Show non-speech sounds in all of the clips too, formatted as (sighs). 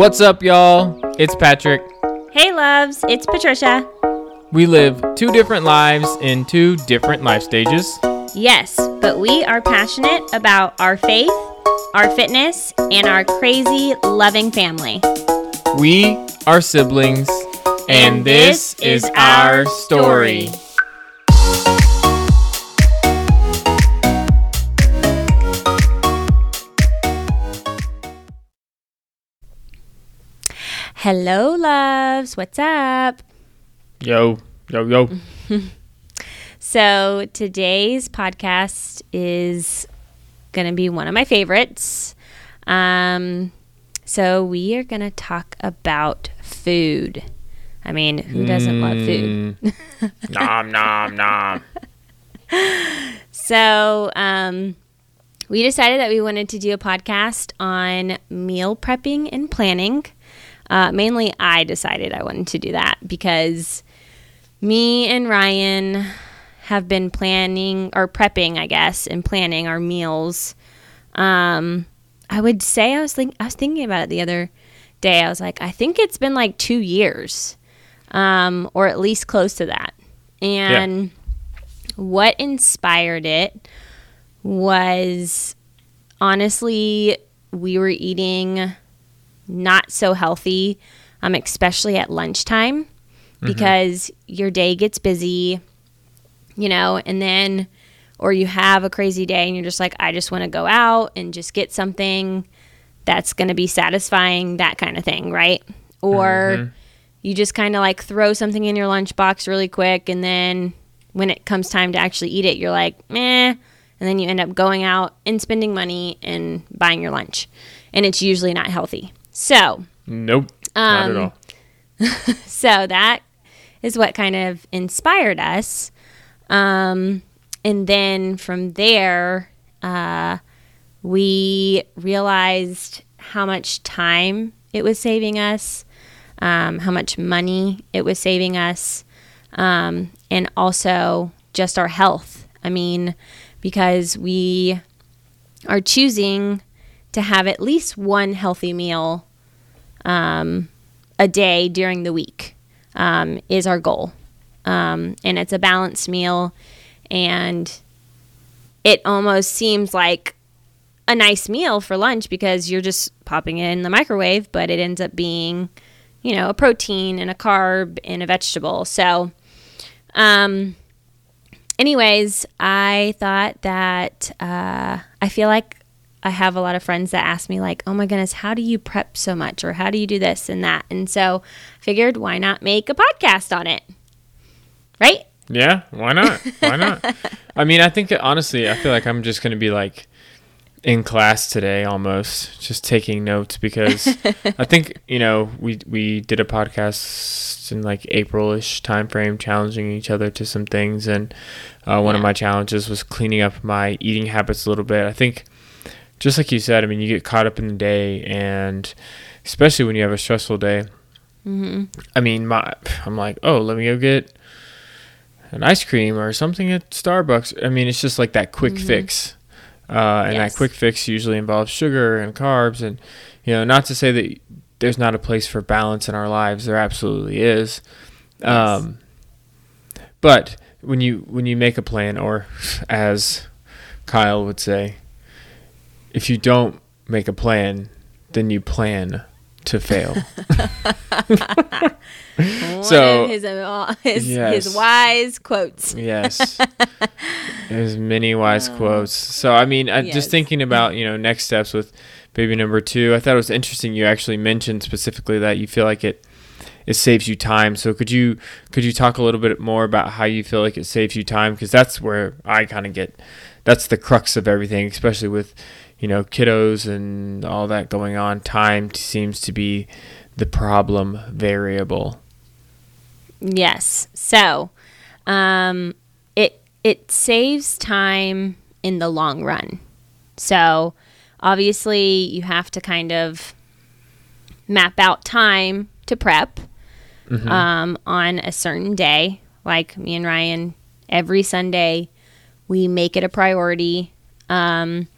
What's up, y'all? It's Patrick. Hey, loves, it's Patricia. We live two different lives in two different life stages. Yes, but we are passionate about our faith, our fitness, and our crazy, loving family. We are siblings, and, And this, this is, our story. story. Hello, loves. What's up? Yo, yo, yo. (laughs) So, today's podcast is going to be one of my favorites. Um, so, we are going to talk about food. I mean, who doesn't love food? Mm. (laughs) nom, nom, nom. (laughs) So, um, we decided that we wanted to do a podcast on meal prepping and planning. Uh, mainly, I decided I wanted to do that because me and Ryan have been planning or prepping, I guess, and planning our meals. Um, I would say I was think I was thinking about it the other day. I was like, I think it's been like two years, um, or at least close to that. And what inspired it was honestly we were eating not so healthy, um, especially at lunchtime because your day gets busy, you know, and then or you have a crazy day and you're just like, I just want to go out and just get something that's going to be satisfying, that kind of thing, right? Or you just kind of like throw something in your lunchbox really quick and then when it comes time to actually eat it, you're like, meh. And then you end up going out and spending money and buying your lunch. And it's usually not healthy. So, Nope, not at Um, all. (laughs) so that is what kind of inspired us. Um, and then from there, uh, we realized how much time it was saving us, um, how much money it was saving us, um, and also just our health. I mean, because we are choosing to have at least one healthy meal um, a day during the week um, is our goal. Um, and it's a balanced meal, and it almost seems like a nice meal for lunch because you're just popping it in the microwave, but it ends up being, you know, a protein and a carb and a vegetable. So, um, anyways, I thought that uh, I feel like I have a lot of friends that ask me like, "Oh my goodness, how do you prep so much or how do you do this and that?" And so, figured why not make a podcast on it? Right? Yeah, why not? Why not? (laughs) I mean, I think honestly, I feel like I'm just going to be like in class today almost, just taking notes because (laughs) I think, you know, we we did a podcast in like April-ish time frame challenging each other to some things and uh, one of my challenges was cleaning up my eating habits a little bit. I think just like you said, I mean, you get caught up in the day and especially when you have a stressful day. Mm-hmm. I mean, my I'm like, oh, let me go get an ice cream or something at Starbucks. I mean, it's just like that quick fix, uh, and Yes. that quick fix usually involves sugar and carbs, and you know, not to say that there's not a place for balance in our lives. There absolutely is. Um, but when you when you make a plan, or (sighs) as Kyle would say, if you don't make a plan, then you plan to fail. (laughs) So- his, uh, his, Yes. his wise quotes. Yes. (laughs) There's many wise quotes. So I mean, I Yes. just thinking about, you know, next steps with baby number 2. I thought it was interesting you actually mentioned specifically that you feel like it it saves you time. So could you could you talk a little bit more about how you feel like it saves you time because that's where I kind of get that's the crux of everything, especially with, you know, kiddos and all that going on. Time seems to be the problem variable. Yes. So, um, it it saves time in the long run. So, obviously, you have to kind of map out time to prep um, on a certain day. Like me and Ryan, every Sunday, we make it a priority. Um,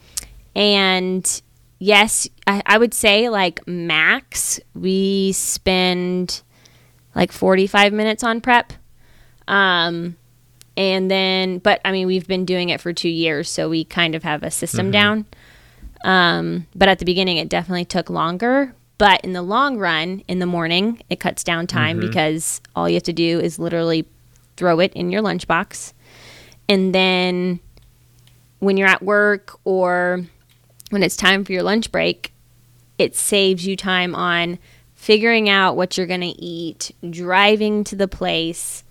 and yes, I, I would say like max we spend like 45 minutes on prep. Um, and then, but I mean, we've been doing it for two years, so we kind of have a system down. Um, but at the beginning, it definitely took longer. But in the long run, in the morning, it cuts down time because all you have to do is literally throw it in your lunchbox. And then when you're at work or when it's time for your lunch break, it saves you time on figuring out what you're going to eat, driving to the place.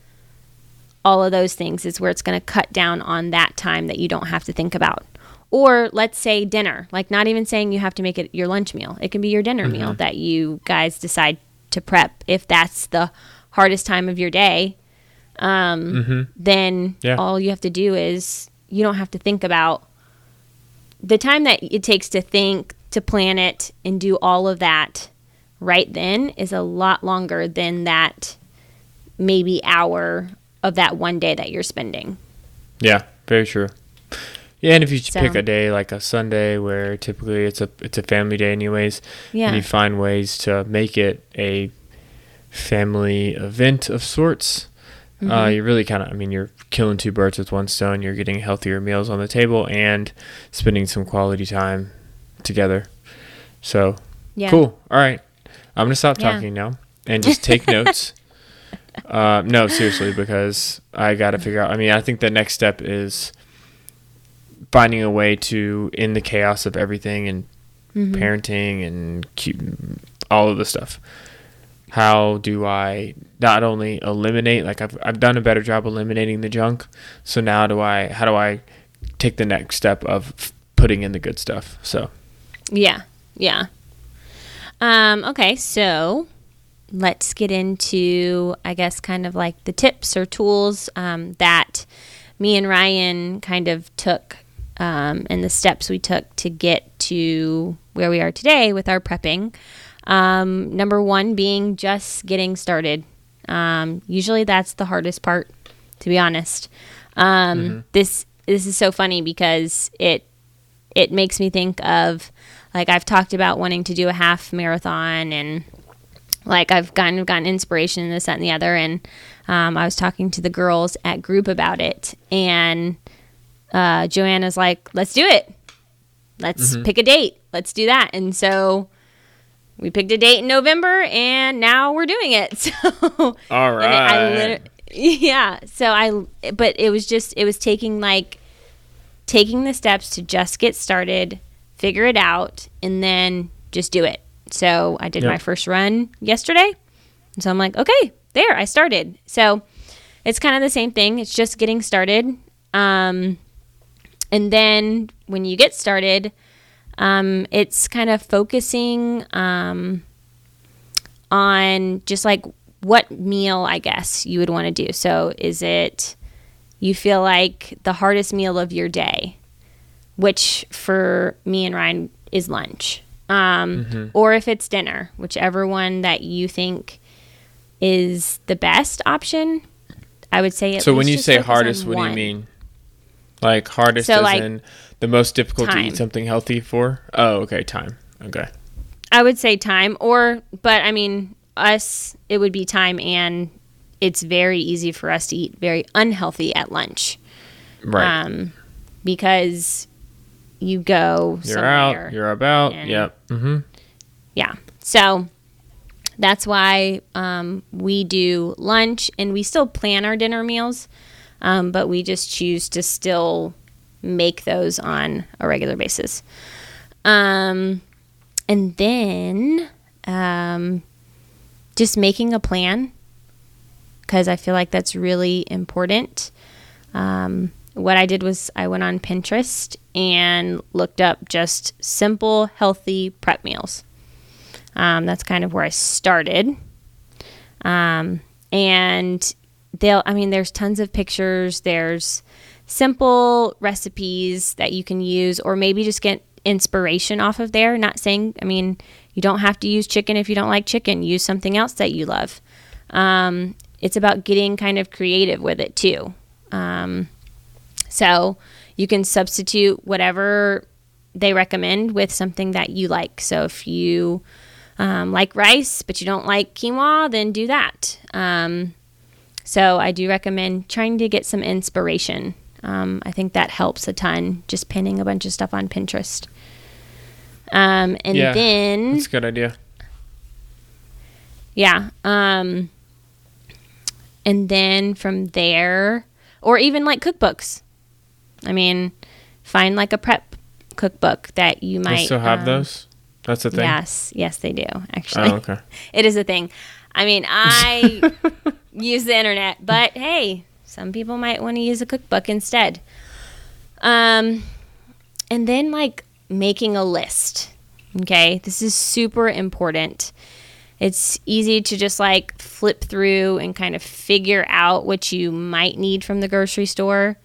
All of those things is where it's going to cut down on that time that you don't have to think about. Or let's say dinner, like not even saying you have to make it your lunch meal. It can be your dinner meal that you guys decide to prep if that's the hardest time of your day. Um, Then Yeah. all you have to do is you don't have to think about the time that it takes to think, to plan it, and do all of that right then is a lot longer than that maybe hour of that one day that you're spending. Yeah, very true. Yeah, and if you So- pick a day like a Sunday where typically it's a it's a family day anyways, Yeah. and you find ways to make it a family event of sorts, uh, Mm-hmm. you really kind of I mean you're killing two birds with one stone. You're getting healthier meals on the table and spending some quality time together. So Yeah. cool. All right, I'm gonna stop Yeah. talking now and just take (laughs) notes. Uh, no, seriously, because I got to figure out. I mean, I think the next step is finding a way to, in the chaos of everything and Mm-hmm. parenting and all of the stuff, how do I not only eliminate, like I've, I've done a better job eliminating the junk. So now do I, how do I take the next step of putting in the good stuff? So, Yeah. Yeah. Um, okay, so let's get into, I guess, kind of like the tips or tools um, that me and Ryan kind of took um, and the steps we took to get to where we are today with our prepping. Um, number one being just getting started. Um, usually that's the hardest part, to be honest. Um, This this is so funny because it it makes me think of like I've talked about wanting to do a half marathon and like I've kind of gotten inspiration in this, that, and the other. And um, I was talking to the girls at group about it, and uh, Joanna's like, "Let's do it. Let's pick a date. Let's do that." And so we picked a date in November, and now we're doing it. (laughs) So all and I yeah. So I, but it was just, it was taking like, taking the steps to just get started, figure it out, and then just do it. So I did Yep. my first run yesterday. So I'm like, okay, there, I started. So it's kind of the same thing. It's just getting started. Um, and then when you get started, um, it's kind of focusing um, on just like what meal I guess you would want to do. So is it you feel like the hardest meal of your day, which for me and Ryan is lunch, um, or if it's dinner, whichever one that you think is the best option. I would say. So when you say hardest, what do you mean? Like hardest So, as like, in the most difficult to eat something healthy for? Oh, okay, time. Okay. I would say time, or but I mean us. It would be time, and it's very easy for us to eat very unhealthy at lunch, Right. um, because you go you're out, you're about. and- Yep. Mm-hmm. yeah. So that's why um, we do lunch, and we still plan our dinner meals, um, but we just choose to still make those on a regular basis. Um, and then um, just making a plan because I feel like that's really important. Um, what I did was I went on Pinterest and looked up just simple, healthy prep meals. Um, that's kind of where I started. Um, and they'll, I mean, there's tons of pictures. There's simple recipes that you can use, or maybe just get inspiration off of there. Not saying, I mean, you don't have to use chicken if you don't like chicken. Use something else that you love. Um, it's about getting kind of creative with it too. Um, so you can substitute whatever they recommend with something that you like. So if you um, like rice but you don't like quinoa, then do that. Um, so I do recommend trying to get some inspiration. Um, I think that helps a ton. Just pinning a bunch of stuff on Pinterest. Um, and Yeah, then That's a good idea. yeah. Um, and then from there, or even like cookbooks. I mean, find like a prep cookbook that you might They still have um, those. That's a thing. Yes, yes, they do. Actually, Oh, okay. (laughs) it is a thing. I mean, I (laughs) use the internet, but hey, some people might want to use a cookbook instead. Um, and then like making a list. Okay, this is super important. It's easy to just like flip through and kind of figure out what you might need from the grocery store.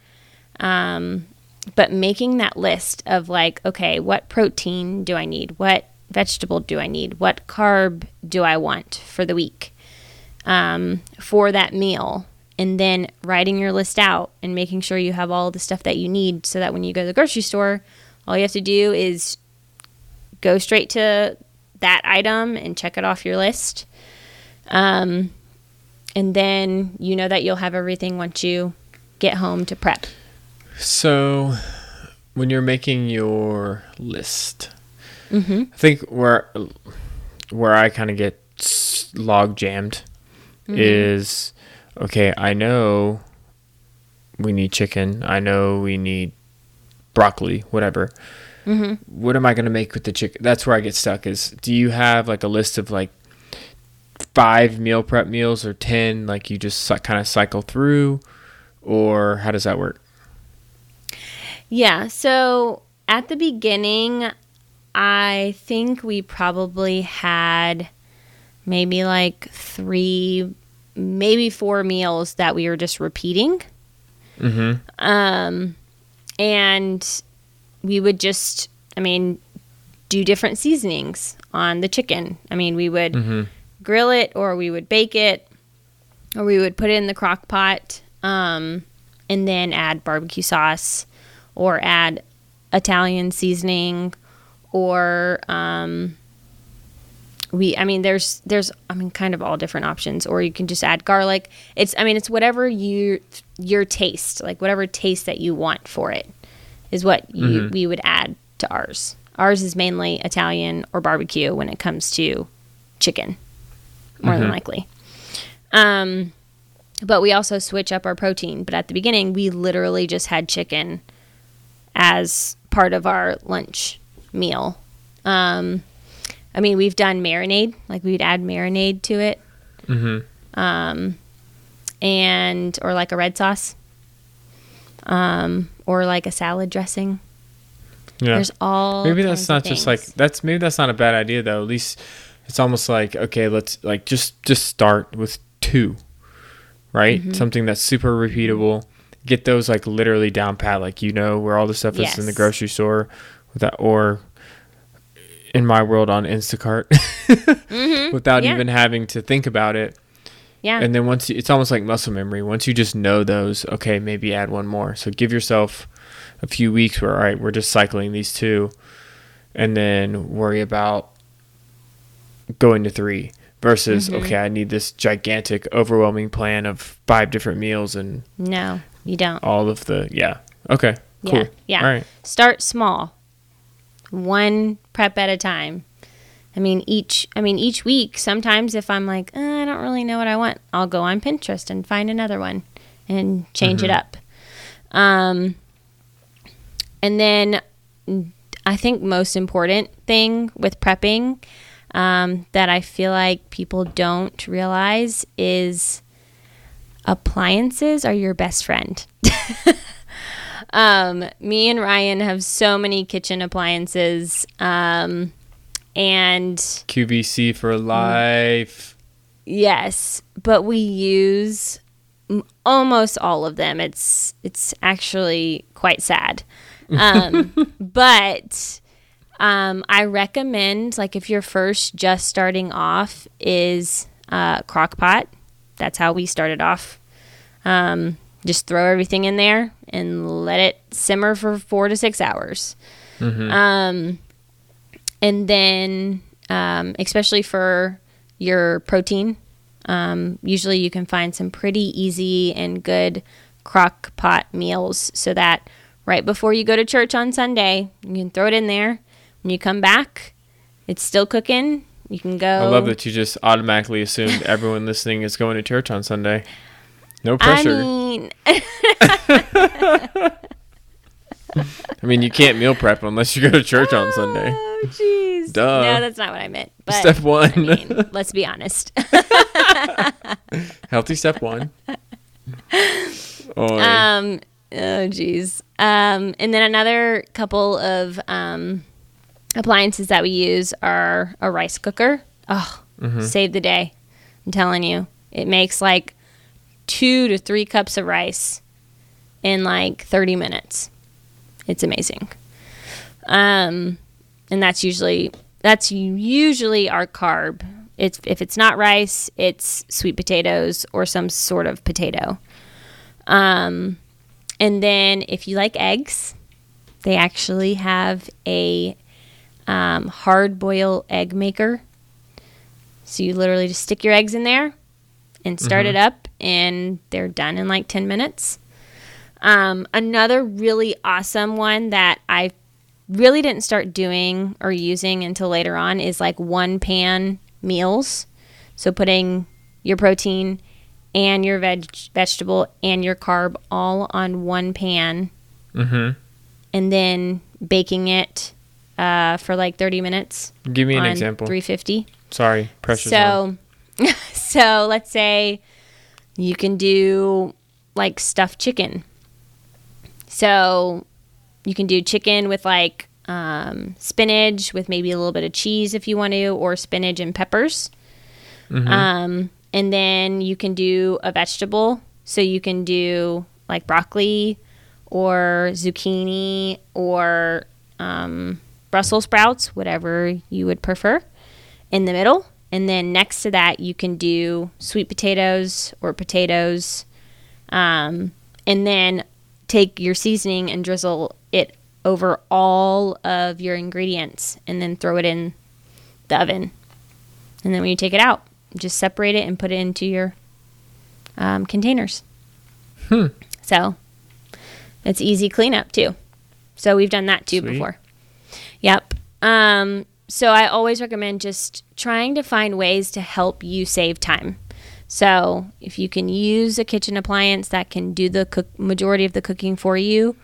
Um, but making that list of like, okay, what protein do I need? What vegetable do I need? What carb do I want for the week um, for that meal? And then writing your list out and making sure you have all the stuff that you need so that when you go to the grocery store, all you have to do is go straight to that item and check it off your list. Um, and then you know that you'll have everything once you get home to prep. So, when you're making your list, Mm-hmm. I think where where I kind of get log jammed Mm-hmm. is okay. I know we need chicken. I know we need broccoli, whatever. Mm-hmm. What am I going to make with the chicken? That's where I get stuck. Is do you have like a list of like five meal prep meals or ten? Like you just kind of cycle through, or how does that work? Yeah. So at the beginning, I think we probably had maybe like three, maybe four meals that we were just repeating. Mm-hmm. Um, and we would just, I mean, do different seasonings on the chicken. I mean, we would Mm-hmm. grill it or we would bake it or we would put it in the crock pot um, and then add barbecue sauce or add Italian seasoning or um, we I mean there's there's I mean kind of all different options or you can just add garlic. It's I mean it's whatever you your taste, like whatever taste that you want for it is what you, Mhm. we would add to ours. Ours is mainly Italian or barbecue when it comes to chicken, more than Mhm. likely. Um, but we also switch up our protein. But at the beginning, we literally just had chicken as part of our lunch meal. Um, I mean, we've done marinade, like we'd add marinade to it, Mm-hmm. um, and or like a red sauce, um, or like a salad dressing. Yeah. There's all maybe that's not just like that's maybe that's not a bad idea though. At least it's almost like okay, let's like just just start with two, right? Mm-hmm. Something that's super repeatable. Get those like literally down pat, like you know where all the stuff is in the grocery store, with that or in my world on Instacart, (laughs) without Mm-hmm. yeah. even having to think about it. yeah. And then once you, it's almost like muscle memory. Once you just know those, okay, maybe add one more. So give yourself a few weeks where all right, we're just cycling these two, and then worry about going to three. Versus, Mm-hmm. okay, I need this gigantic, overwhelming plan of five different meals and no, you don't. all of the yeah. Okay, cool. Yeah, yeah. All right. Start small. One prep at a time. I mean each I mean each week sometimes if I'm like, uh, I don't really know what I want, I'll go on Pinterest and find another one and change it up. Um and then I think most important thing with prepping um, that I feel like people don't realize is appliances are your best friend. (laughs) um, me and Ryan have so many kitchen appliances, um, and QVC for life. yes, but we use almost all of them. It's it's actually quite sad, um, (laughs) but um, I recommend like if you're first just starting off is uh, crock pot. That's how we started off. Um, just throw everything in there and let it simmer for four to six hours. Mhm. Um, and then, um, especially for your protein, um, usually you can find some pretty easy and good crock pot meals so that right before you go to church on Sunday, you can throw it in there. When you come back, it's still cooking. You can go. I love that you just automatically assumed everyone listening is going to church on Sunday. No pressure. I mean, (laughs) (laughs) I mean, you can't meal prep unless you go to church on Sunday. Oh, jeez. Duh. No, that's not what I meant. But Step one. I mean, (laughs) let's be honest. Healthy step one. Oy. um. Oh, jeez. Um. And then another couple of um appliances that we use are a rice cooker. Oh, Mm-hmm. save the day. I'm telling you, it makes like two to three cups of rice in like 30 minutes. It's amazing. Um, and that's usually that's usually our carb. It's if it's not rice, it's sweet potatoes or some sort of potato. Um, and then if you like eggs, they actually have a um, hard boil egg maker. So you literally just stick your eggs in there and start it up, and they're done in like 10 minutes. Um, another really awesome one that I really didn't start doing or using until later on is like one pan meals. So putting your protein and your veg- vegetable and your carb all on one pan Mhm. and then baking it uh, for like 30 minutes Give me an on example. 350. Sorry, on. So, (laughs) so let's say you can do like stuffed chicken. So you can do chicken with like um, spinach with maybe a little bit of cheese if you want to, or spinach and peppers. Mhm. Um, and then you can do a vegetable. So you can do like broccoli or zucchini or um, Brussels sprouts, whatever you would prefer, in the middle. And then next to that, you can do sweet potatoes or potatoes. Um, and then take your seasoning and drizzle it over all of your ingredients and then throw it in the oven. And then when you take it out, just separate it and put it into your um, containers. Hmm. So it's easy cleanup too. So we've done that too Sweet. before. Yep. Um, so I always recommend just trying to find ways to help you save time. So if you can use a kitchen appliance that can do the cook- majority of the cooking for you,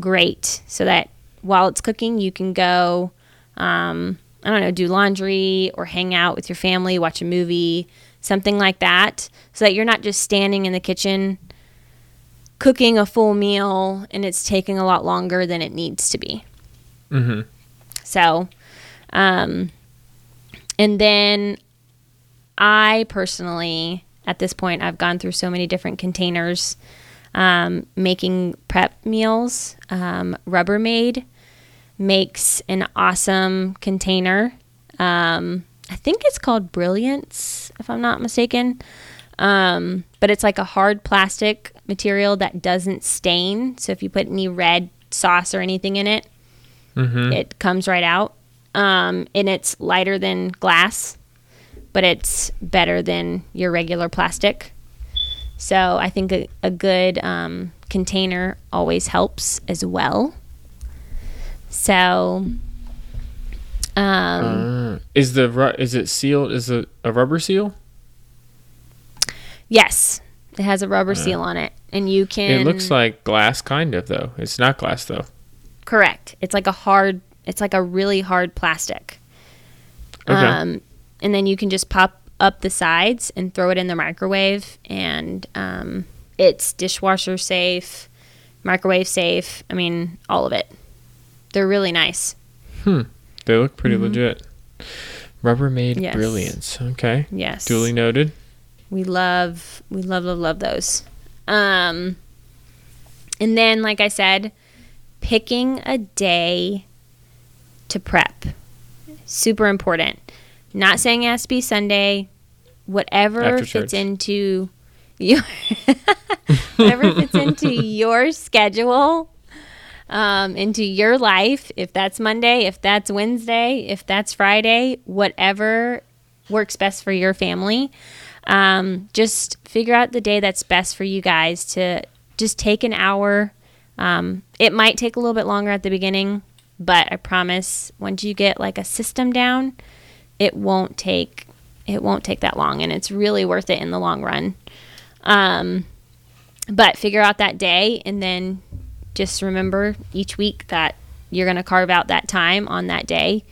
great. So that while it's cooking, you can go, um, I don't know, do laundry or hang out with your family, watch a movie, something like that, so that you're not just standing in the kitchen cooking a full meal and it's taking a lot longer than it needs to be. Mhm. So, um, and then I personally, at this point, I've gone through so many different containers um, making prep meals. Um, Rubbermaid makes an awesome container. Um, I think it's called Brilliance, if I'm not mistaken. Um, but it's like a hard plastic material that doesn't stain. So if you put any red sauce or anything in it, Mhm. it comes right out. Um, and it's lighter than glass, but it's better than your regular plastic. So I think a, a good um, container always helps as well. So, um, Uh, is the ru- is it sealed? Is it a rubber seal? yes, it has a rubber seal on it, and you can. It looks like glass, kind of though. It's not glass though. correct. It's like a hard. It's like a really hard plastic. Okay. Um, and then you can just pop up the sides and throw it in the microwave, and um, it's dishwasher safe, microwave safe. I mean, all of it. They're really nice. Hmm. They look pretty legit. Rubbermaid Mm-hmm. Yes. brilliance. Okay. Yes, Duly noted. we love, we love, love, love those. Um, and then, like I said, picking a day to prep, super important. Not saying it has to be Sunday. Whatever fits into your, (laughs) whatever fits into your schedule. um, into your life. If that's Monday, if that's Wednesday, if that's Friday, whatever works best for your family. Um, just figure out the day that's best for you guys to just take an hour. Um, it might take a little bit longer at the beginning, but I promise once you get like a system down, it won't take it won't take that long, and it's really worth it in the long run. Um, but figure out that day, and then just remember each week that you're going to carve out that time on that day,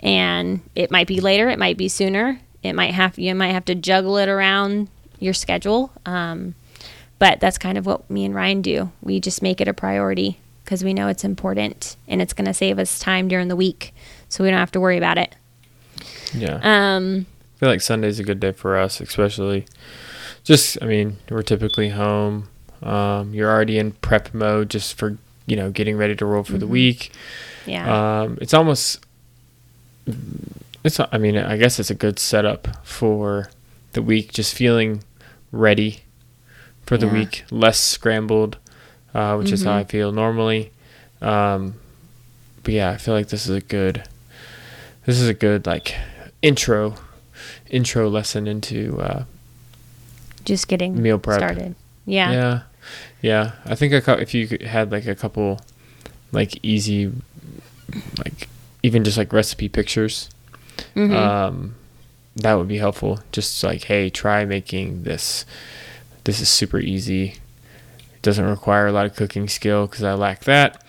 and it might be later, it might be sooner, it might have you might have to juggle it around your schedule. Um, but that's kind of what me and Ryan do. We just make it a priority because we know it's important and it's going to save us time during the week, so we don't have to worry about it. Yeah. Um, I feel like Sunday's a good day for us, especially. Just, I mean, we're typically home. Um, you're already in prep mode just for you know getting ready to roll for the week. yeah. Um, it's almost. It's. I mean, I guess it's a good setup for the week. Just feeling ready for the Yeah. week, less scrambled, uh, which is how Mhm. I feel normally. Um, but yeah, I feel like this is a good. This is a good like intro, intro lesson into uh, just getting meal prep. started. Yeah. Yeah, yeah. I think a cou- if you had like a couple, like easy, like even just like recipe pictures, Mhm. um, that would be helpful. Just like, hey, try making this. This is super easy. It doesn't require a lot of cooking skill because I lack that.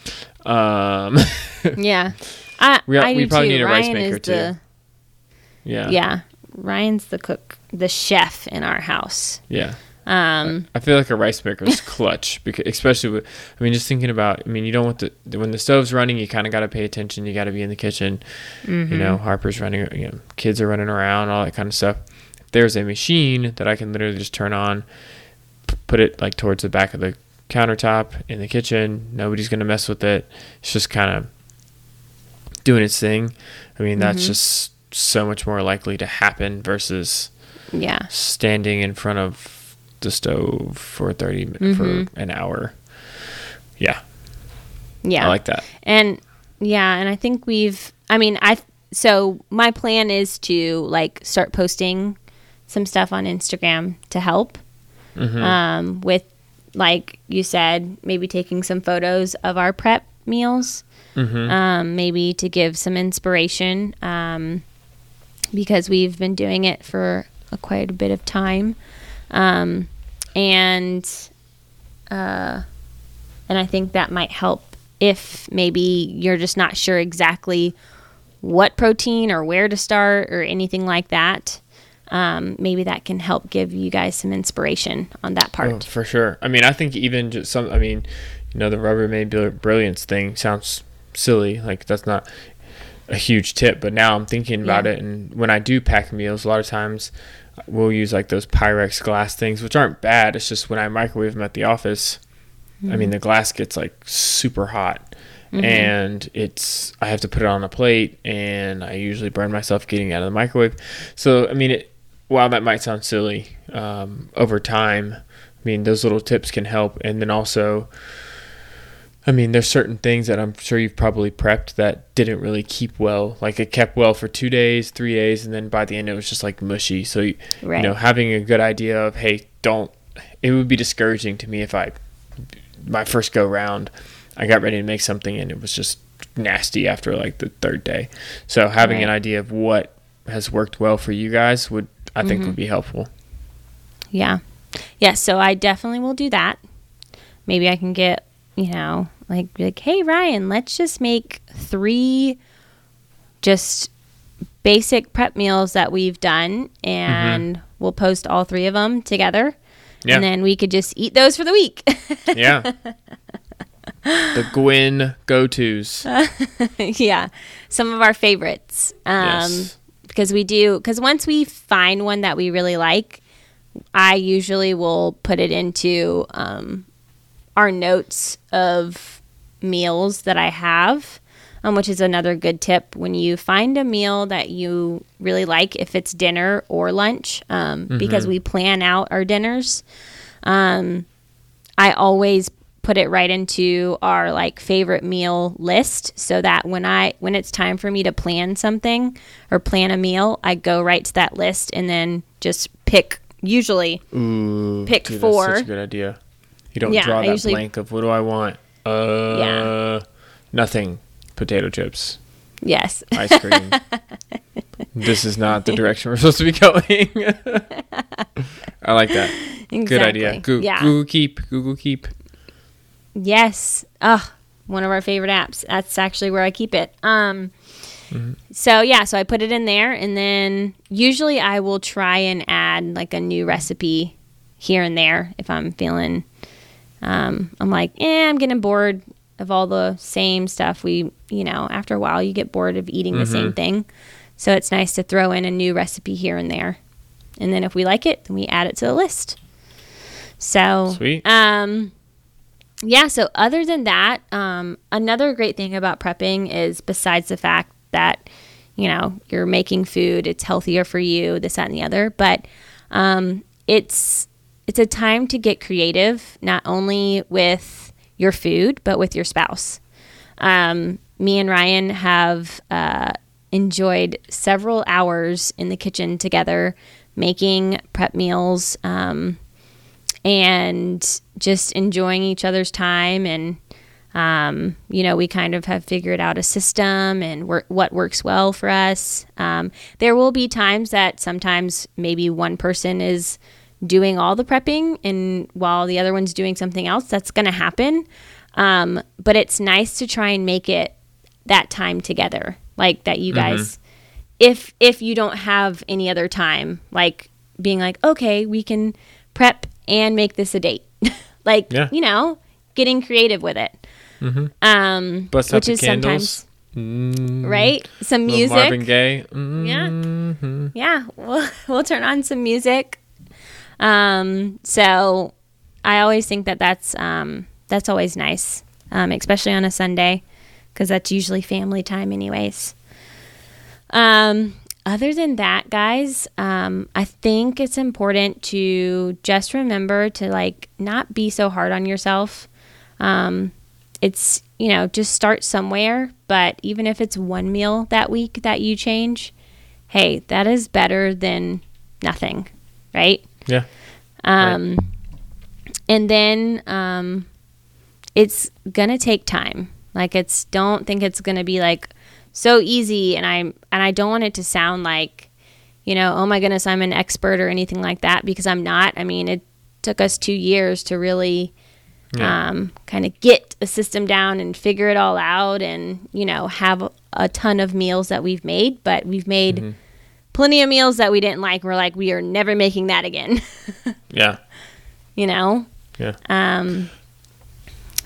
Um, (laughs) yeah. I, We- I we probably too. need a rice Ryan maker, is the yeah, yeah. Ryan's the cook, the chef in our house. yeah. Um, I feel like a rice maker is (laughs) clutch because, especially with, I mean, just thinking about, I mean, you don't want the when the stove's running, you kind of got to pay attention. You got to be in the kitchen. You know, Mm-hmm. Harper's running, you know, kids are running around, all that kind of stuff. If there's a machine that I can literally just turn on, put it like towards the back of the countertop in the kitchen, nobody's gonna mess with it. It's just kind of doing its thing. I mean, that's Mhm. just so much more likely to happen versus yeah. standing in front of the stove for 30 minutes Mhm. for an hour. Yeah, Yeah. I like that. And yeah, and I think we've I mean, I so my plan is to like start posting some stuff on Instagram to help Mhm. um with like you said, maybe taking some photos of our prep meals, Mhm. um maybe to give some inspiration um because we've been doing it for a, quite a bit of time. Um and uh and I think that might help if maybe you're just not sure exactly what protein or where to start or anything like that. Um, maybe that can help give you guys some inspiration on that part. Oh, for sure. I mean, I think even just some. I mean, you know, the Rubbermaid Bri- Brilliance thing sounds silly. Like that's not a huge tip, but now I'm thinking about Yeah. it. And when I do pack meals, a lot of times uh, we'll use like those Pyrex glass things, which aren't bad. It's just when I microwave them at the office, I mean, mm-hmm. the glass gets like super hot. Mm-hmm. And it's I have to put it on a plate, and I usually burn myself getting out of the microwave. So I mean, it, while that might sound silly, um, over time, I mean, those little tips can help. And then also, I mean, there's certain things that I'm sure you've probably prepped that didn't really keep well. Like it kept well for two days, three days, and then by the end it was just like mushy. So, you, Right. you know, having a good idea of, hey, don't, it would be discouraging to me if I, my first go round, I got ready to make something and it was just nasty after like the third day. So having an idea of what has worked well for you guys would, I think, would be helpful. Yeah. Yes, so I definitely will do that. Maybe I can get, you know, like like, "Hey Ryan, let's just make 3 just basic prep meals that we've done and we'll post all 3 of them together." Yeah. And then we could just eat those for the week. (laughs) Yeah. the Gwyn go tos. (laughs) yeah. Some of our favorites. Um yes. Because we do because once we find one that we really like i usually will put it into um, our notes of meals that i have um, which is another good tip. When you find a meal that you really like if it's dinner or lunch um, because we plan out our dinners um, i always put it right into our like favorite meal list so that when I when it's time for me to plan something or plan a meal, I go right to that list and then just pick usually Ooh, Pick dude, four. That's such a good idea. You don't Yeah, draw I that usually- blank of what do I want? Uh, Yeah. nothing. Potato chips, yes. ice cream. (laughs) this is not the direction we're supposed to be going. (laughs) I like that. Good idea. Exactly. Yeah. Google Keep. Google Keep. Yes. Ugh, one of our favorite apps. That's actually where I keep it. Um so yeah, so I put it in there and then usually I will try and add like a new recipe here and there if I'm feeling um I'm like, "Eh, I'm getting bored of all the same stuff we, you know, after a while you get bored of eating the same thing." So it's nice to throw in a new recipe here and there. And then if we like it, then we add it to the list. So Sweet. um yeah, so other than that, um, another great thing about prepping is besides the fact that, you know, you're making food, it's healthier for you, this, that, and the other, but um, it's it's a time to get creative, not only with your food, but with your spouse. Um, me and Ryan have uh, enjoyed several hours in the kitchen together making prep meals. Um, and just enjoying each other's time and um, you know we kind of have figured out a system and wor- what works well for us. Um, there will be times that sometimes maybe one person is doing all the prepping and while the other one's doing something else that's going to happen. Um, but it's nice to try and make it that time together like that you guys if if you don't have any other time like being like okay we can prep and make this a date. (laughs) Like Yeah. you know getting creative with it. Um Bust which the is candles. sometimes Mm, right? Some music. Marvin Gaye. Mm, Yeah. yeah we'll, (laughs) we'll turn on some music. Um so i always think that that's um that's always nice um especially on a sunday because that's usually family time anyways. Um other than that guys um i think it's important to just remember to like not be so hard on yourself. Um it's you know just start somewhere but even if it's one meal that week that you change hey that is better than nothing right? Yeah. um and then um it's gonna take time. Like it's don't think it's gonna be like so easy and i'm and i don't want it to sound like you know oh my goodness i'm an expert or anything like that because i'm not i mean it took us two years to really Yeah. um, kind of get a system down and figure it all out and you know have a ton of meals that we've made but we've made plenty of meals that we didn't like we're like we are never making that again (laughs) Yeah. you know Yeah. um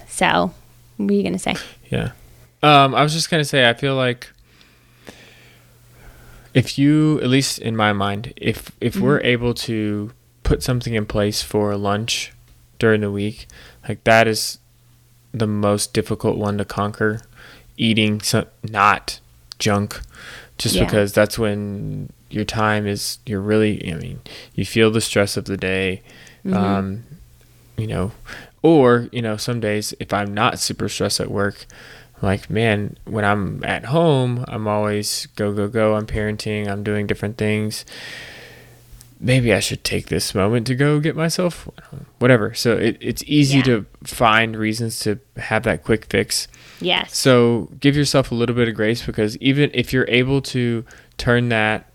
so what were you gonna say Yeah. Um, I was just gonna say I feel like if you at least in my mind, if if we're able to put something in place for lunch during the week, like that is the most difficult one to conquer. Eating some not junk, just Yeah. because that's when your time is you're really I mean, you feel the stress of the day. Um, you know, or, you know, some days if I'm not super stressed at work, like, man, when I'm at home, I'm always go, go, go. I'm parenting, I'm doing different things. Maybe I should take this moment to go get myself whatever. So it, it's easy Yeah. to find reasons to have that quick fix. yes So give yourself a little bit of grace because even if you're able to turn that,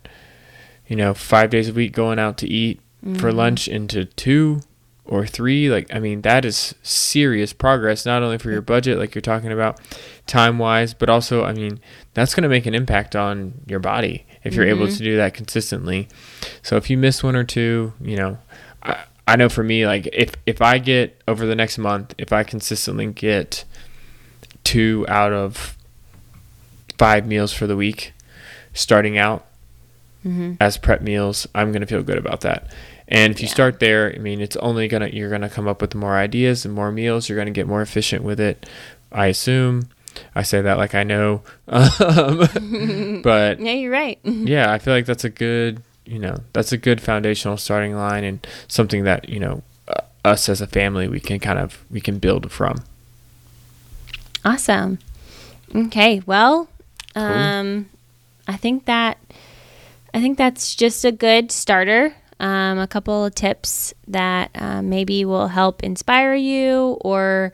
you know, five days a week going out to eat for mm-hmm. lunch into two or three, like, I mean, that is serious progress, not only for your budget, like you're talking about, time wise, but also, I mean, that's going to make an impact on your body if you're able mm-hmm. to do that consistently. So if you miss one or two, you know, I, I know for me, like, if, if I get over the next month, if I consistently get, two out of five meals for the week starting out mm-hmm. as prep meals i'm going to feel good about that and if you Yeah. start there i mean it's only going to you're going to come up with more ideas and more meals you're going to get more efficient with it i assume i say that like i know um, (laughs) but yeah you're right (laughs) yeah, I feel like that's a good, you know, that's a good foundational starting line and something that, you know, uh, us as a family we can kind of we can build from. Awesome. Okay, well, um, I think that I think that's just a good starter. Um, a couple of tips that uh, maybe will help inspire you, or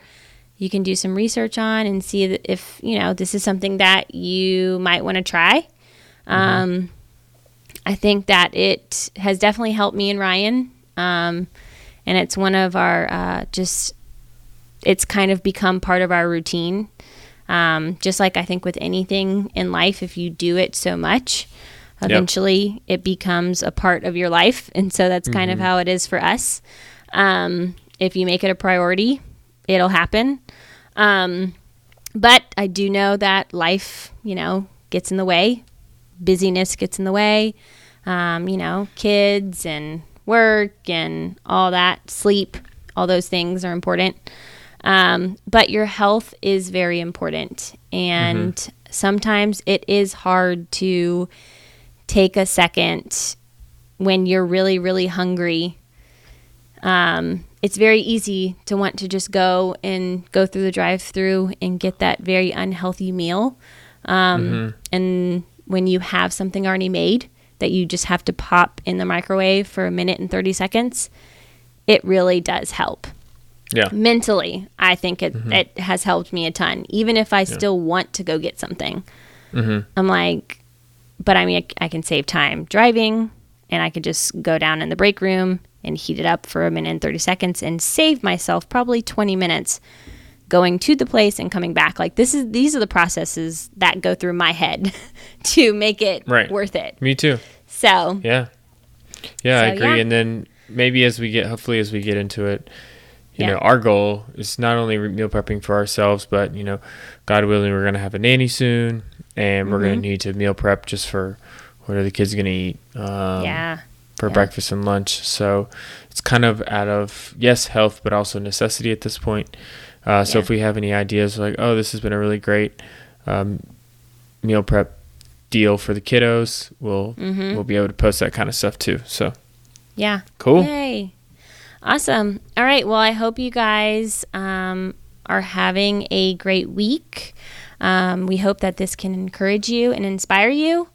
you can do some research on and see if you know this is something that you might want to try. Um, I think that it has definitely helped me and Ryan, um, and it's one of our uh, just it's kind of become part of our routine. Um, just like I think with anything in life, if you do it so much, eventually yep. it becomes a part of your life. And so that's kind mm-hmm. of how it is for us. Um, if you make it a priority, it'll happen. Um, but I do know that life, you know, gets in the way, busyness gets in the way, um, you know, kids and work and all that, sleep, all those things are important. Um, but your health is very important. And mm-hmm. sometimes it is hard to take a second when you're really, really hungry. Um, it's very easy to want to just go and go through the drive through and get that very unhealthy meal. Um, mm-hmm. And when you have something already made that you just have to pop in the microwave for a minute and 30 seconds, it really does help yeah mentally i think it, mm-hmm. it has helped me a ton even if i yeah. still want to go get something mm-hmm. i'm like but i mean I, I, can save time driving and i could just go down in the break room and heat it up for a minute and 30 seconds and save myself probably 20 minutes going to the place and coming back like this is these are the processes that go through my head (laughs) to make it right. worth it me too so yeah yeah so, i agree yeah. and then maybe as we get hopefully as we get into it you yeah. know, our goal is not only meal prepping for ourselves, but you know, God willing, we're gonna have a nanny soon, and we're mm-hmm. gonna need to meal prep just for what are the kids gonna eat? Um, yeah. For yeah. breakfast and lunch, so it's kind of out of yes health, but also necessity at this point. Uh, so yeah. if we have any ideas like, oh, this has been a really great um, meal prep deal for the kiddos, we'll mm-hmm. we'll be able to post that kind of stuff too. So yeah, cool. Yay. Awesome. All right. Well, I hope you guys um, are having a great week. Um, we hope that this can encourage you and inspire you.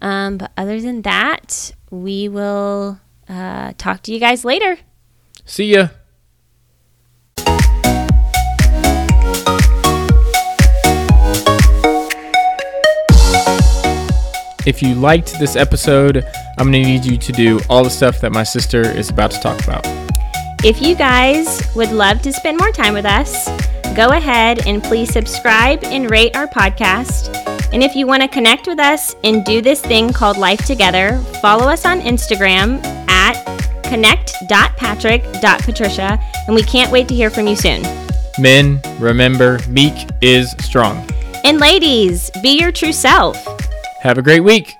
Um, but other than that, we will uh, talk to you guys later. See ya. If you liked this episode, I'm going to need you to do all the stuff that my sister is about to talk about. If you guys would love to spend more time with us, go ahead and please subscribe and rate our podcast. And if you want to connect with us and do this thing called Life Together, follow us on Instagram at connect.patrick.patricia. And we can't wait to hear from you soon. Men, remember, meek is strong. And ladies, be your true self. Have a great week.